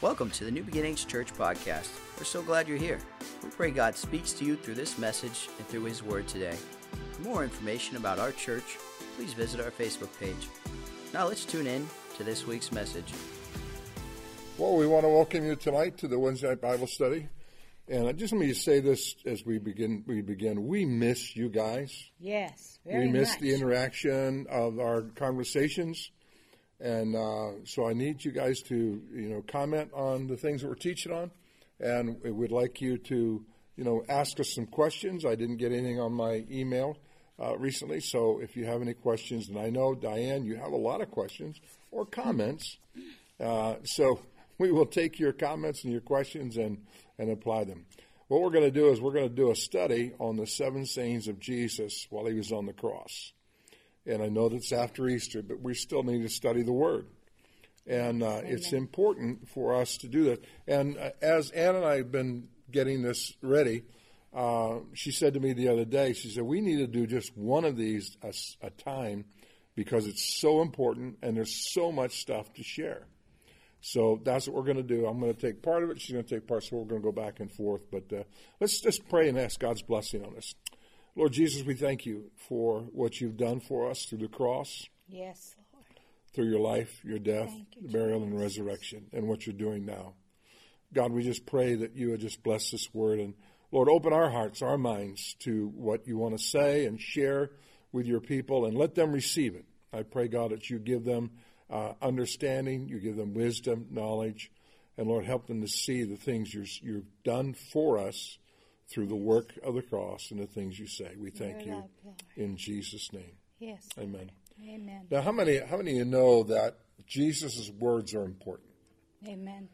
Welcome to the New Beginnings Church podcast. We're so glad you're here. We pray God speaks to you through this message and through His Word today. For more information about our church, please visit our Facebook page. Now let's tune in to this week's message. Well, we want to welcome you tonight to the Wednesday night Bible study. And I just let me say this as we begin. We begin. We miss you guys. Yes, very we miss much. the interaction of our conversations, and uh, so I need you guys to you know comment on the things that we're teaching on, and we would like you to you know ask us some questions. I didn't get anything on my email uh, recently, so if you have any questions, and I know Diane, you have a lot of questions or comments, uh, so we will take your comments and your questions and and apply them. What we're going to do is we're going to do a study on the seven sayings of Jesus while he was on the cross. And I know that's after Easter, but we still need to study the Word. And uh, it's important for us to do that. And uh, as Ann and I have been getting this ready, uh, she said to me the other day, she said, We need to do just one of these a, a time because it's so important and there's so much stuff to share. So that's what we're going to do. I'm going to take part of it. She's going to take part. So we're going to go back and forth. But uh, let's just pray and ask God's blessing on us. Lord Jesus, we thank you for what you've done for us through the cross, Yes, Lord. through your life, your death, you, the burial, and resurrection, and what you're doing now. God, we just pray that you would just bless this word. And Lord, open our hearts, our minds to what you want to say and share with your people and let them receive it. I pray, God, that you give them uh, understanding, you give them wisdom, knowledge, and Lord, help them to see the things you're, you've done for us through the work of the cross and the things you say. We thank Your you love, in Jesus' name. Yes. Amen. Amen. Now, how many how many of you know that Jesus' words are important? Amen.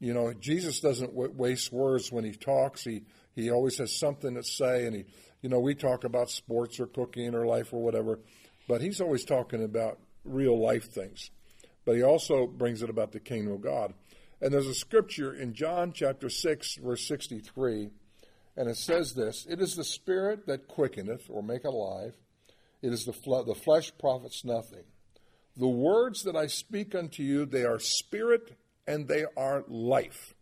You know, Jesus doesn't w- waste words when he talks. He he always has something to say, and he, you know, we talk about sports or cooking or life or whatever, but he's always talking about real life things. But he also brings it about the kingdom of God. And there's a scripture in John chapter six, verse sixty-three, and it says this: "It is the spirit that quickeneth or make alive; it is the the flesh profits nothing." The words that I speak unto you, they are spirit and they are life.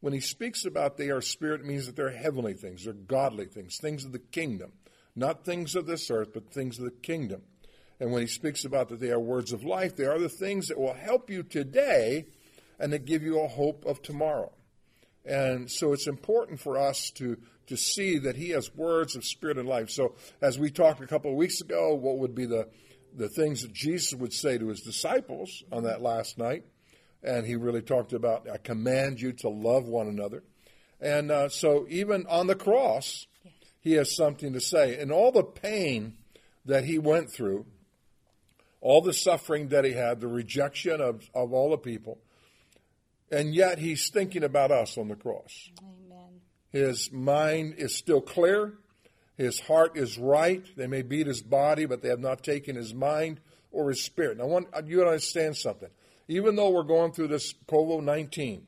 When he speaks about they are spirit, it means that they're heavenly things, they're godly things, things of the kingdom. Not things of this earth, but things of the kingdom. And when he speaks about that they are words of life, they are the things that will help you today and that give you a hope of tomorrow. And so it's important for us to, to see that he has words of spirit and life. So as we talked a couple of weeks ago, what would be the, the things that Jesus would say to his disciples on that last night? And he really talked about, I command you to love one another. And uh, so even on the cross, he has something to say. And all the pain that he went through, all the suffering that he had, the rejection of, of all the people, and yet he's thinking about us on the cross. Amen. His mind is still clear. His heart is right. They may beat his body, but they have not taken his mind or his spirit. Now, I want you to understand something. Even though we're going through this COVID 19,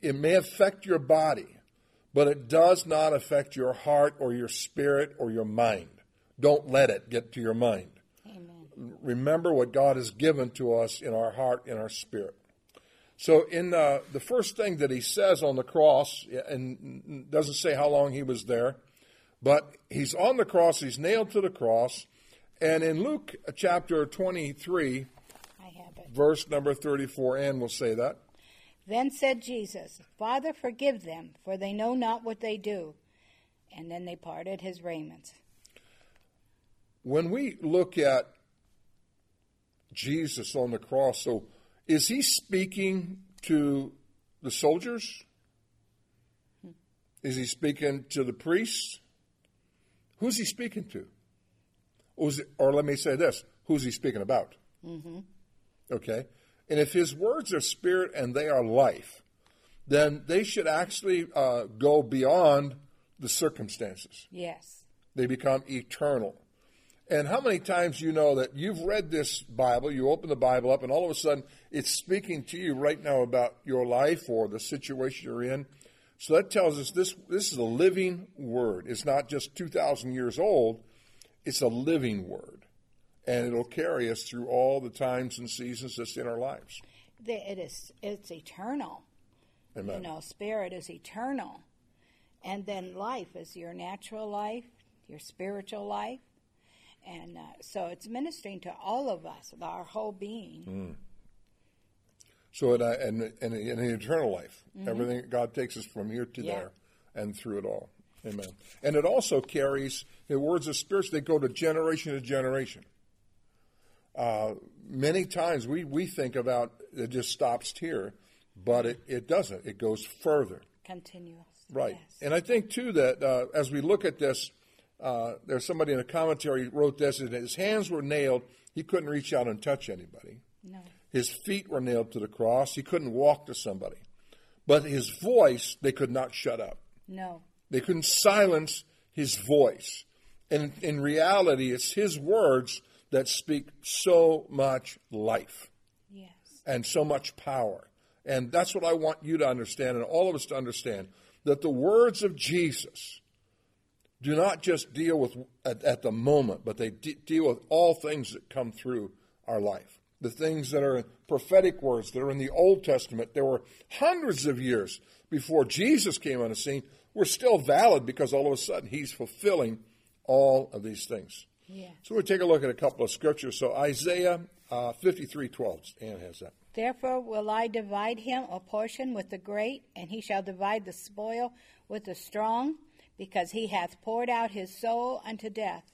it may affect your body, but it does not affect your heart or your spirit or your mind. Don't let it get to your mind. Amen. Remember what God has given to us in our heart, in our spirit. So, in uh, the first thing that he says on the cross, and doesn't say how long he was there, but he's on the cross, he's nailed to the cross. And in Luke chapter 23, I have it. verse number 34, Ann will say that. Then said Jesus, Father, forgive them, for they know not what they do. And then they parted his raiment. When we look at Jesus on the cross, so is he speaking to the soldiers? Is he speaking to the priests? Who's he speaking to? Or, it- or let me say this who's he speaking about? Mm-hmm. Okay? And if his words are spirit and they are life, then they should actually uh, go beyond the circumstances Yes. they become eternal. And how many times you know that you've read this Bible, you open the Bible up, and all of a sudden it's speaking to you right now about your life or the situation you're in. So that tells us this this is a living word. It's not just 2,000 years old, it's a living word. And it'll carry us through all the times and seasons that's in our lives. It is it's eternal. Amen. You know, spirit is eternal. And then life is your natural life, your spiritual life. And uh, so it's ministering to all of us, our whole being. Mm. So it, uh, and and in the eternal life, everything God takes us from here to Mm-hmm. Yeah. there, and through it all. Amen. And it also carries the words of spirits. They go to generation to generation. Uh, many times we we think about it just stops here, but it, it doesn't. It goes further. Continuous. Right. Yes. And I think, too, that uh, as we look at this, uh, there's somebody in a commentary wrote this that his hands were nailed. He couldn't reach out and touch anybody. No. His feet were nailed to the cross. He couldn't walk to somebody. But his voice, they could not shut up. No. They couldn't silence his voice. And in reality, it's his words that speak so much life Yes. and so much power. And that's what I want you to understand and all of us to understand that the words of Jesus do not just deal with at, at the moment, but they de- deal with all things that come through our life. The things that are prophetic words that are in the Old Testament, there were hundreds of years before Jesus came on the scene, were still valid because all of a sudden he's fulfilling all of these things. Yeah. So we'll take a look at a couple of scriptures. So Isaiah uh, 53 12. Ann has that. Therefore will I divide him a portion with the great, and he shall divide the spoil with the strong, because he hath poured out his soul unto death.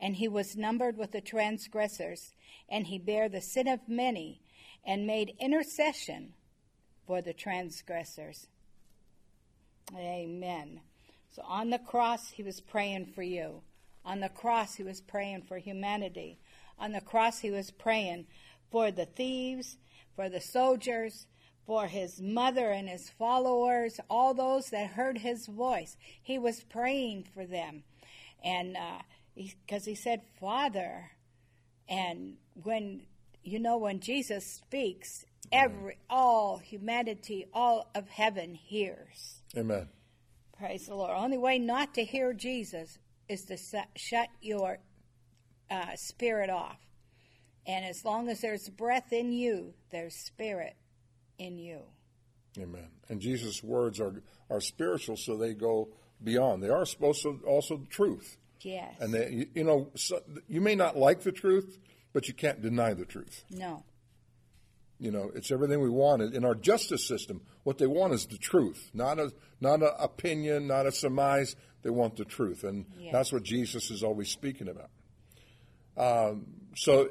And he was numbered with the transgressors, and he bare the sin of many, and made intercession for the transgressors. Amen. So on the cross, he was praying for you. On the cross, he was praying for humanity. On the cross, he was praying for the thieves, for the soldiers, for his mother and his followers, all those that heard his voice. He was praying for them. And because he said, Father, and when, you know, when Jesus speaks, every, all humanity, all of heaven hears. Amen. Praise the Lord. Only way not to hear Jesus is to su- shut your uh, spirit off. And as long as there's breath in you, there's spirit in you. Amen. And Jesus' words are, are spiritual, so they go beyond. They are supposed to also the truth. Yes. And they, you, know, so, you may not like the truth, but you can't deny the truth. no. You know, it's everything we want in our justice system. What they want is the truth, not a not an opinion, not a surmise. They want the truth, and Yeah. that's what Jesus is always speaking about. Um, so,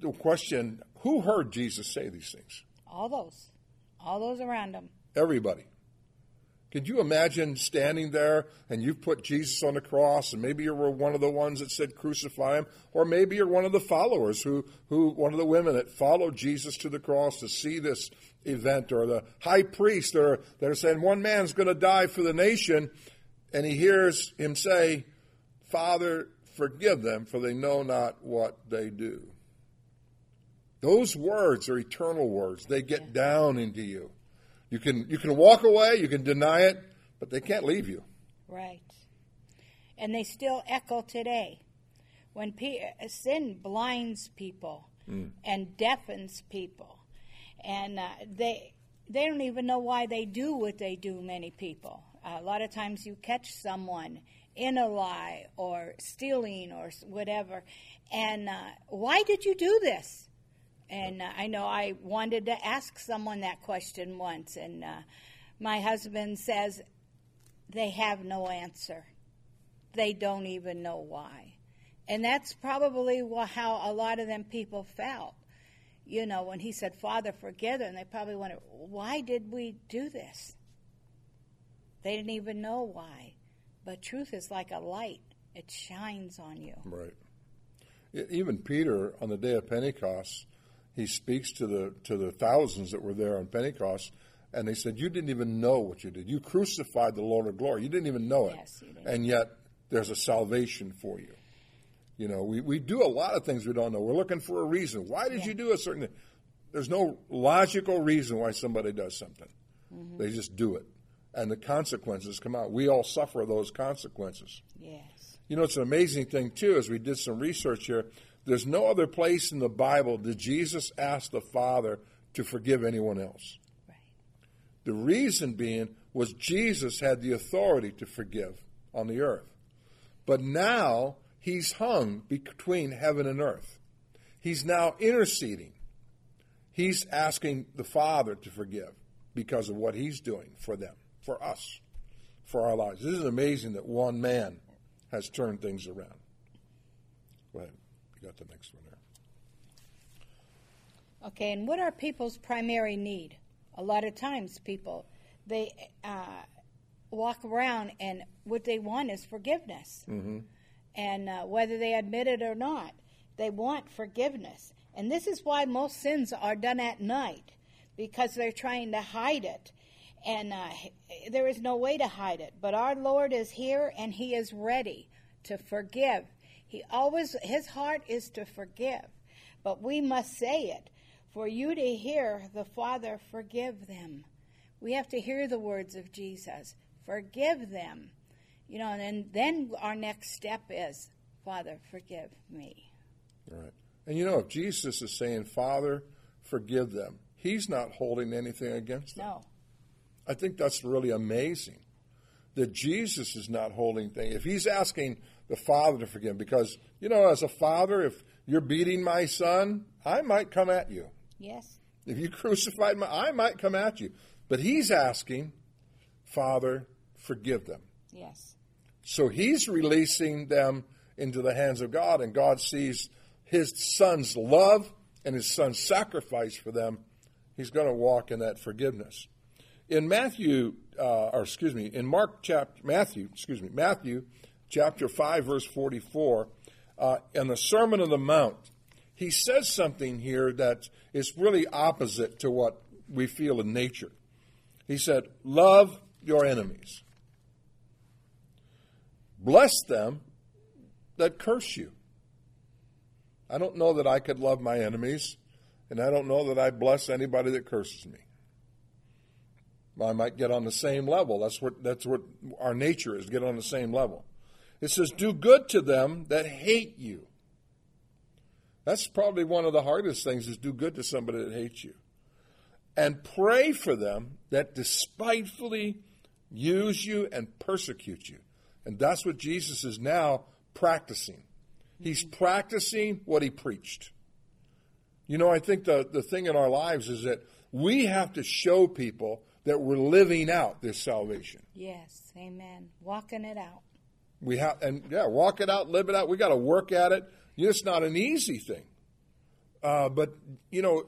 the question: Who heard Jesus say these things? All those. All those around him. Everybody. Could you imagine standing there and you've put Jesus on the cross, and maybe you were one of the ones that said crucify him, or maybe you're one of the followers who, who one of the women that followed Jesus to the cross to see this event, or the high priest are, that are saying one man's going to die for the nation, and he hears him say, Father, forgive them, for they know not what they do. Those words are eternal words. They get down into you. You can you can walk away, you can deny it, but they can't leave you. Right. And they still echo today. When pe- sin blinds people and deafens people, and uh, they they don't even know why they do what they do. Many people. a lot of times you catch someone in a lie or stealing or whatever, and uh, why did you do this? And uh, I know I wanted to ask someone that question once, and uh, my husband says they have no answer. They don't even know why. And that's probably how a lot of them people felt. You know, when he said, Father, forgive them, they probably wondered, why did we do this? They didn't even know why. But truth is like a light, it shines on you. Right. Even Peter on the day of Pentecost, he speaks to the to the thousands that were there on Pentecost, and they said, "You didn't even know what you did. You crucified the Lord of glory. You didn't even know it, Yes, and yet there's a salvation for you." You know, we, we do a lot of things we don't know. We're looking for a reason. Why did Yeah. you do a certain thing? There's no logical reason why somebody does something. Mm-hmm. They just do it. And the consequences come out. We all suffer those consequences. Yes. You know, it's an amazing thing, too, as we did some research here. There's no other place in the Bible did Jesus ask the Father to forgive anyone else. Right. The reason being was Jesus had the authority to forgive on the earth. But now he's hung between heaven and earth. He's now interceding. He's asking the Father to forgive because of what he's doing for them, for us, for our lives. This is amazing that one man has turned things around. Go ahead. You got the next one there. Okay, and what are people's primary need? A lot of times, people they uh, walk around and what they want is forgiveness, Mm-hmm. and uh, whether they admit it or not, they want forgiveness. And this is why most sins are done at night because they're trying to hide it. And uh, there is no way to hide it. But our Lord is here and He is ready to forgive. He always, His heart is to forgive. But we must say it. For you to hear the Father, forgive them. We have to hear the words of Jesus. Forgive them. You know, and then our next step is, Father, forgive me. Right. And you know, if Jesus is saying, Father, forgive them, he's not holding anything against them. No. I think that's really amazing that Jesus is not holding things. If he's asking the Father to forgive because, you know, as a father, if you're beating my son, I might come at you. Yes. If you crucified my, I might come at you. But he's asking, Father, forgive them. Yes. So he's releasing them into the hands of God, and God sees his son's love and his son's sacrifice for them. He's going to walk in that forgiveness. In Matthew, uh, or excuse me, in Mark chapter Matthew, excuse me, Matthew chapter five, verse forty-four, uh, in the Sermon on the Mount, he says something here that is really opposite to what we feel in nature. He said, "Love your enemies." Bless them that curse you. I don't know that I could love my enemies, and I don't know that I bless anybody that curses me. I might get on the same level. That's what that's what our nature is, get on the same level. It says, Do good to them that hate you. That's probably one of the hardest things is do good to somebody that hates you. And pray for them that despitefully use you and persecute you. And that's what Jesus is now practicing. He's mm-hmm. practicing what he preached. You know, I think the, the thing in our lives is that we have to show people that we're living out this salvation. Yes. Amen. Walking it out. We have, and yeah, walk it out, live it out. We got to work at it. It's not an easy thing. Uh, but, you know,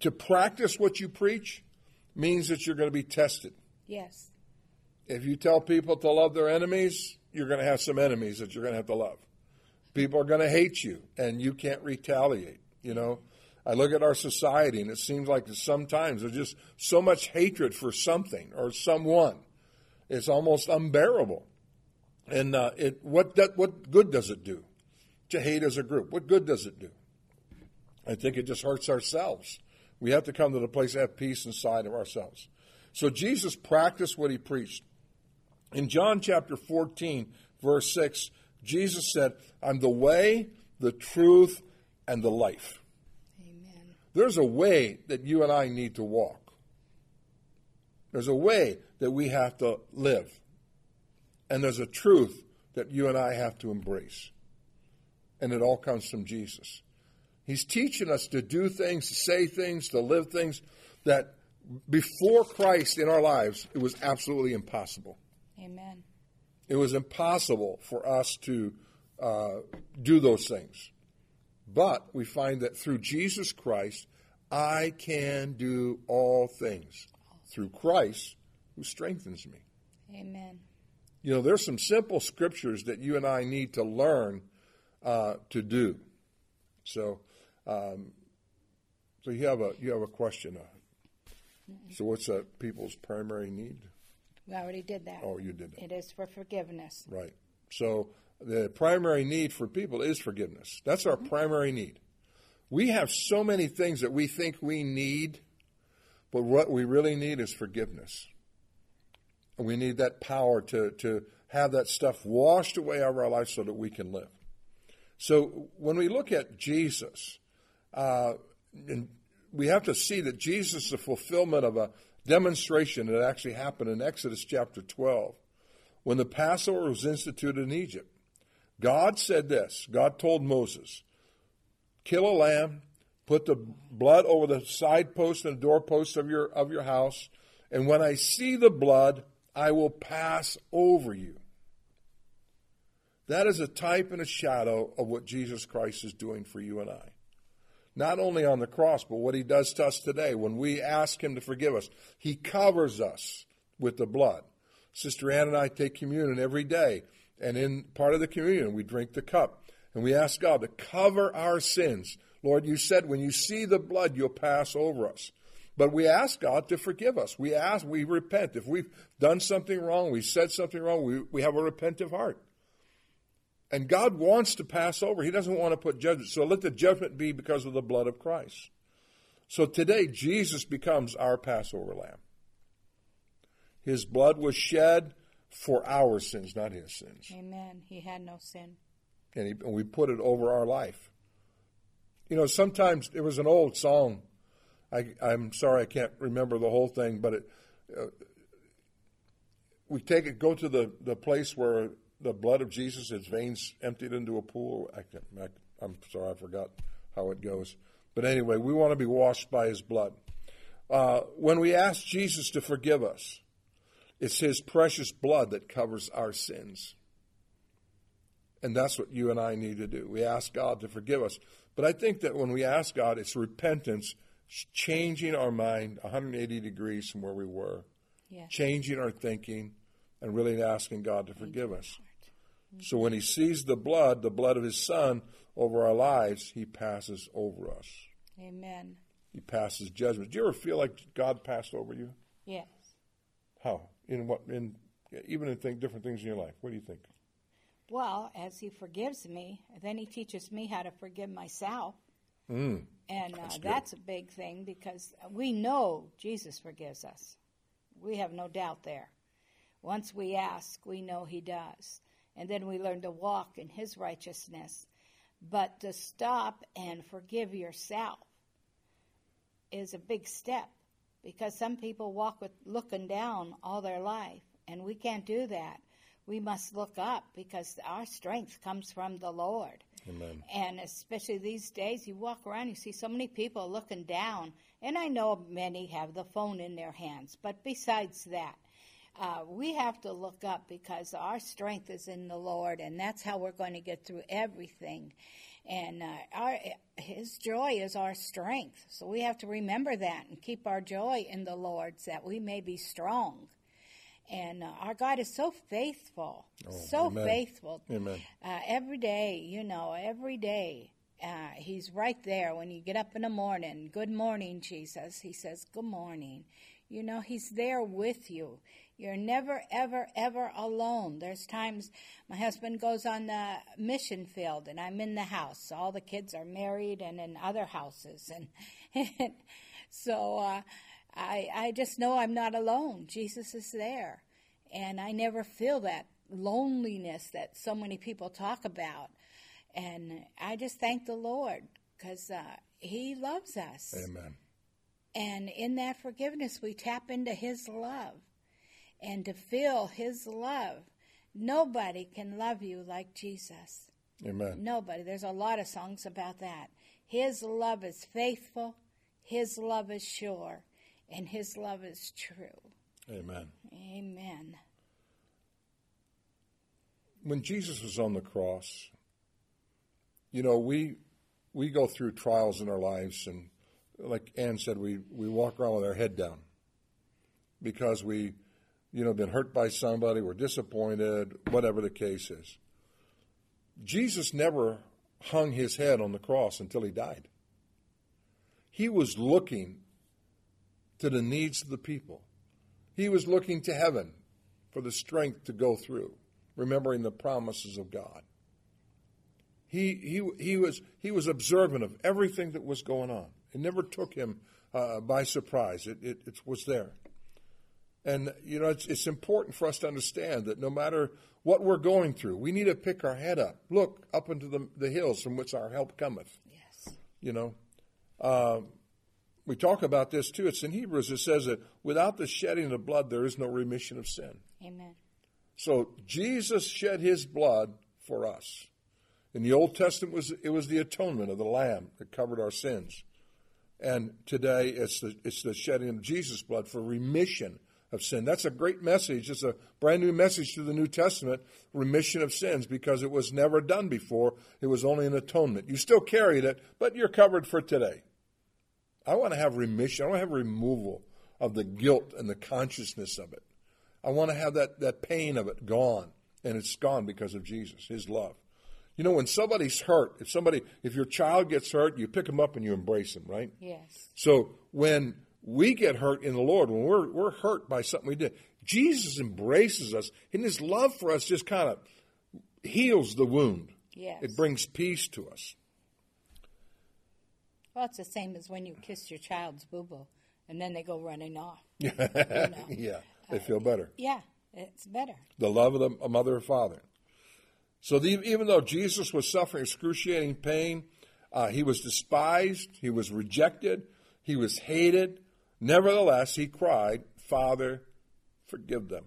to practice what you preach means that you're going to be tested. Yes. If you tell people to love their enemies, you're going to have some enemies that you're going to have to love. People are going to hate you, and you can't retaliate. You know, I look at our society, and it seems like sometimes there's just so much hatred for something or someone. It's almost unbearable. And uh, it, what that, what good does it do to hate as a group? What good does it do? I think it just hurts ourselves. We have to come to the place to have peace inside of ourselves. So Jesus practiced what he preached. In John chapter 14, verse 6, Jesus said, I'm the way, the truth, and the life. Amen. There's a way that you and I need to walk. There's a way that we have to live. And there's a truth that you and I have to embrace. And it all comes from Jesus. He's teaching us to do things, to say things, to live things that before Christ in our lives, it was absolutely impossible. Amen. It was impossible for us to uh, do those things. But we find that through Jesus Christ, I can do all things through Christ who strengthens me. Amen. You know, there's some simple scriptures that you and I need to learn uh, to do. So, um, so you have a you have a question. Uh, so, what's a people's primary need? We already did that. Oh, you did that. It is for forgiveness. Right. So the primary need for people is forgiveness. That's our primary need. We have so many things that we think we need, but what we really need is forgiveness. We need that power to, to have that stuff washed away out of our life so that we can live. So when we look at Jesus, uh, we have to see that Jesus is the fulfillment of a demonstration that actually happened in Exodus chapter 12 when the Passover was instituted in Egypt. God said this God told Moses, kill a lamb, put the blood over the side post and doorpost of your, of your house, and when I see the blood, I will pass over you. That is a type and a shadow of what Jesus Christ is doing for you and I. Not only on the cross, but what he does to us today. When we ask him to forgive us, he covers us with the blood. Sister Ann and I take communion every day, and in part of the communion, we drink the cup, and we ask God to cover our sins. Lord, you said when you see the blood, you'll pass over us. But we ask God to forgive us. We ask, we repent. If we've done something wrong, we said something wrong, we, we have a repentant heart. And God wants to pass over. He doesn't want to put judgment. So let the judgment be because of the blood of Christ. So today, Jesus becomes our Passover lamb. His blood was shed for our sins, not his sins. Amen. He had no sin. And, he, and we put it over our life. You know, sometimes there was an old song. I, am sorry I can't remember the whole thing, but it, uh, we take it, go to the, the place where the blood of Jesus, his veins emptied into a pool. I, I, I'm sorry, I forgot how it goes. But anyway, we want to be washed by his blood. Uh, when we ask Jesus to forgive us, it's his precious blood that covers our sins. And that's what you and I need to do. We ask God to forgive us. But I think that when we ask God, it's repentance, changing our mind 180 degrees from where we were, Yes. changing our thinking, and really asking God to forgive us. So when he sees the blood, the blood of his son, over our lives, he passes over us. Amen. He passes judgment. Do you ever feel like God passed over you? Yes. How? In what? In even in think, different things in your life. What do you think? Well, as he forgives me, then he teaches me how to forgive myself. Mm. And uh, That's that's, a big thing because we know Jesus forgives us. We have no doubt there. Once we ask, we know he does. And then we learn to walk in his righteousness. But to stop and forgive yourself is a big step because some people walk with looking down all their life, and we can't do that. We must look up because our strength comes from the Lord. Amen. And especially these days, you walk around, you see so many people looking down. And I know many have the phone in their hands. But besides that, uh, we have to look up because our strength is in the Lord, and that's how we're going to get through everything. And uh, our, His joy is our strength. So we have to remember that and keep our joy in the Lord so that we may be strong. And uh, our God is so faithful, so amen. faithful. Amen. Uh, every day, you know, every day, uh, He's right there when you get up in the morning. Good morning, Jesus. He says, Good morning. You know, He's there with you. You're never, ever, ever alone. There's times my husband goes on the mission field and I'm in the house. All the kids are married and in other houses. And, and so uh, I, I just know I'm not alone. Jesus is there. And I never feel that loneliness that so many people talk about. And I just thank the Lord because uh, He loves us. Amen. And in that forgiveness, we tap into His love. And to feel His love, nobody can love you like Jesus. Amen. Nobody. There's a lot of songs about that. His love is faithful, His love is sure, and His love is true. Amen. Amen. When Jesus was on the cross, you know, we we go through trials in our lives, and like Ann said, we we walk around with our head down because we, you know, been hurt by somebody, we're disappointed, whatever the case is. Jesus never hung his head on the cross until he died. He was looking to the needs of the people. He was looking to heaven for the strength to go through, remembering the promises of God. He, he, he, was, he was observant of everything that was going on. It never took him uh, by surprise, it, it, it was there. And, you know, it's, it's important for us to understand that no matter what we're going through, we need to pick our head up, look up into the, the hills from which our help cometh. Yes. You know, uh, we talk about this too. It's in Hebrews. It says that without the shedding of blood, there is no remission of sin. Amen. So Jesus shed his blood for us. In the Old Testament, it was, it was the atonement of the Lamb that covered our sins. And today, it's the, it's the shedding of Jesus' blood for remission of sin. That's a great message. It's a brand new message to the New Testament, remission of sins, because it was never done before. It was only an atonement. You still carried it, but you're covered for today. I want to have remission. I want to have removal of the guilt and the consciousness of it. I want to have that, that pain of it gone. And it's gone because of Jesus, His love. You know, when somebody's hurt, if somebody, if your child gets hurt, you pick them up and you embrace them, right? Yes. So when we get hurt in the Lord, when we're, we're hurt by something we did, Jesus embraces us, and His love for us just kind of heals the wound. Yes. It brings peace to us. Well, it's the same as when you kiss your child's boo boo and then they go running off. yeah, they feel better. Yeah, it's better. The love of the, a mother or father. So the, even though Jesus was suffering excruciating pain, uh, he was despised, he was rejected, he was hated. Nevertheless, he cried, Father, forgive them.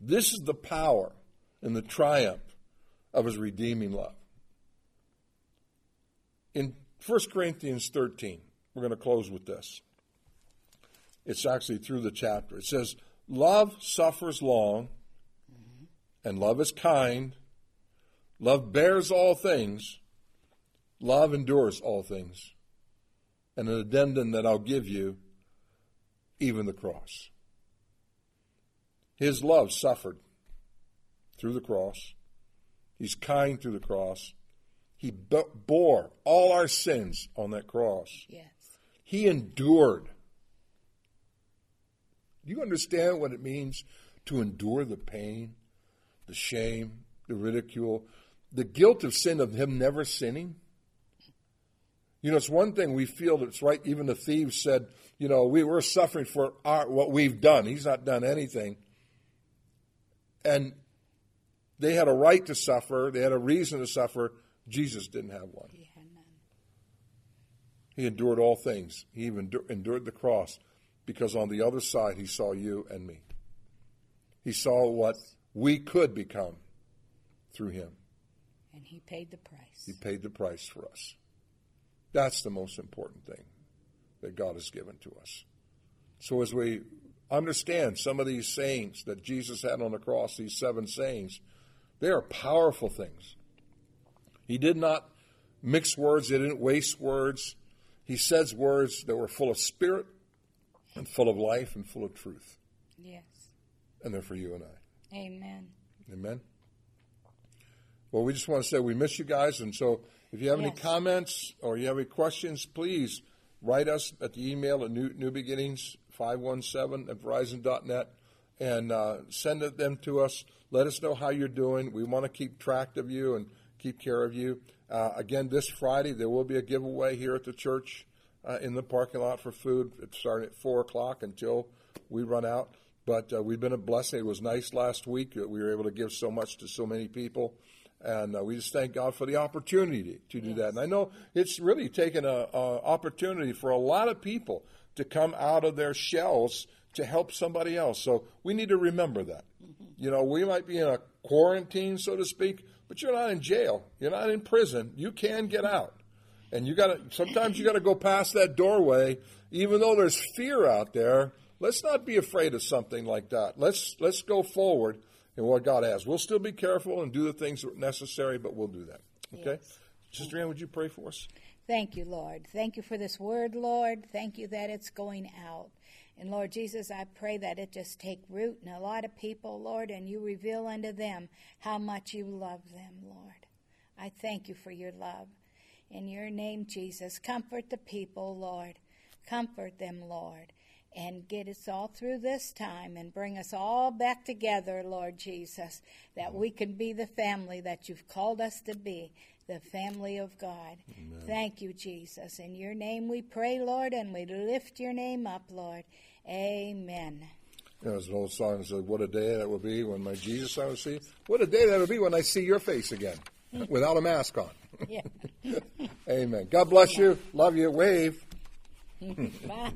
This is the power and the triumph of his redeeming love. In 1 Corinthians 13, we're going to close with this. It's actually through the chapter. It says, Love suffers long, and love is kind. Love bears all things. Love endures all things. And an addendum that I'll give you, even the cross. His love suffered through the cross. He's kind through the cross. He bore all our sins on that cross. Yes. He endured. Do you understand what it means to endure the pain, the shame, the ridicule, the guilt of sin of him never sinning? You know, it's one thing we feel that's right. Even the thieves said, you know, we were suffering for our, what we've done. He's not done anything. And they had a right to suffer, they had a reason to suffer. Jesus didn't have one. He had none. He endured all things. He even endured the cross because on the other side he saw you and me. He saw what we could become through him. And he paid the price. He paid the price for us. That's the most important thing that God has given to us. So as we understand some of these sayings that Jesus had on the cross, these seven sayings, they are powerful things. He did not mix words, he didn't waste words. He says words that were full of spirit and full of life and full of truth. Yes. And they're for you and I. Amen. Amen. Well, we just want to say we miss you guys. And so if you have any comments or you have any questions, please write us at the email at new, new beginnings 517 at verizon.net and uh, send them to us. Let us know how you're doing. We want to keep track of you and keep care of you. Uh, again, this Friday, there will be a giveaway here at the church uh, in the parking lot for food. It's starting at 4 o'clock until we run out. But uh, we've been a blessing. It was nice last week that we were able to give so much to so many people. And uh, we just thank God for the opportunity to do that. And I know it's really taken an opportunity for a lot of people to come out of their shells to help somebody else. So we need to remember that. You know, we might be in a quarantine, so to speak, but you're not in jail. You're not in prison. You can get out. And you got to sometimes you got to go past that doorway even though there's fear out there. Let's not be afraid of something like that. Let's let's go forward in what God has. We'll still be careful and do the things that are necessary, but we'll do that. Okay? Sister Ann, would you pray for us? Thank you, Lord. Thank you for this word, Lord. Thank you that it's going out. And Lord Jesus, I pray that it just take root in a lot of people, Lord, and you reveal unto them how much you love them, Lord. I thank you for your love. In your name, Jesus, comfort the people, Lord. Comfort them, Lord. And get us all through this time and bring us all back together, Lord Jesus, that we can be the family that you've called us to be, the family of God. Thank you, Jesus. In your name we pray, Lord, and we lift your name up, Lord. Amen. You know, there's an old song that says, What a day that will be when my Jesus I will see. What a day that will be when I see your face again without a mask on. Yeah. Amen. God bless you. Love you. Wave. Bye.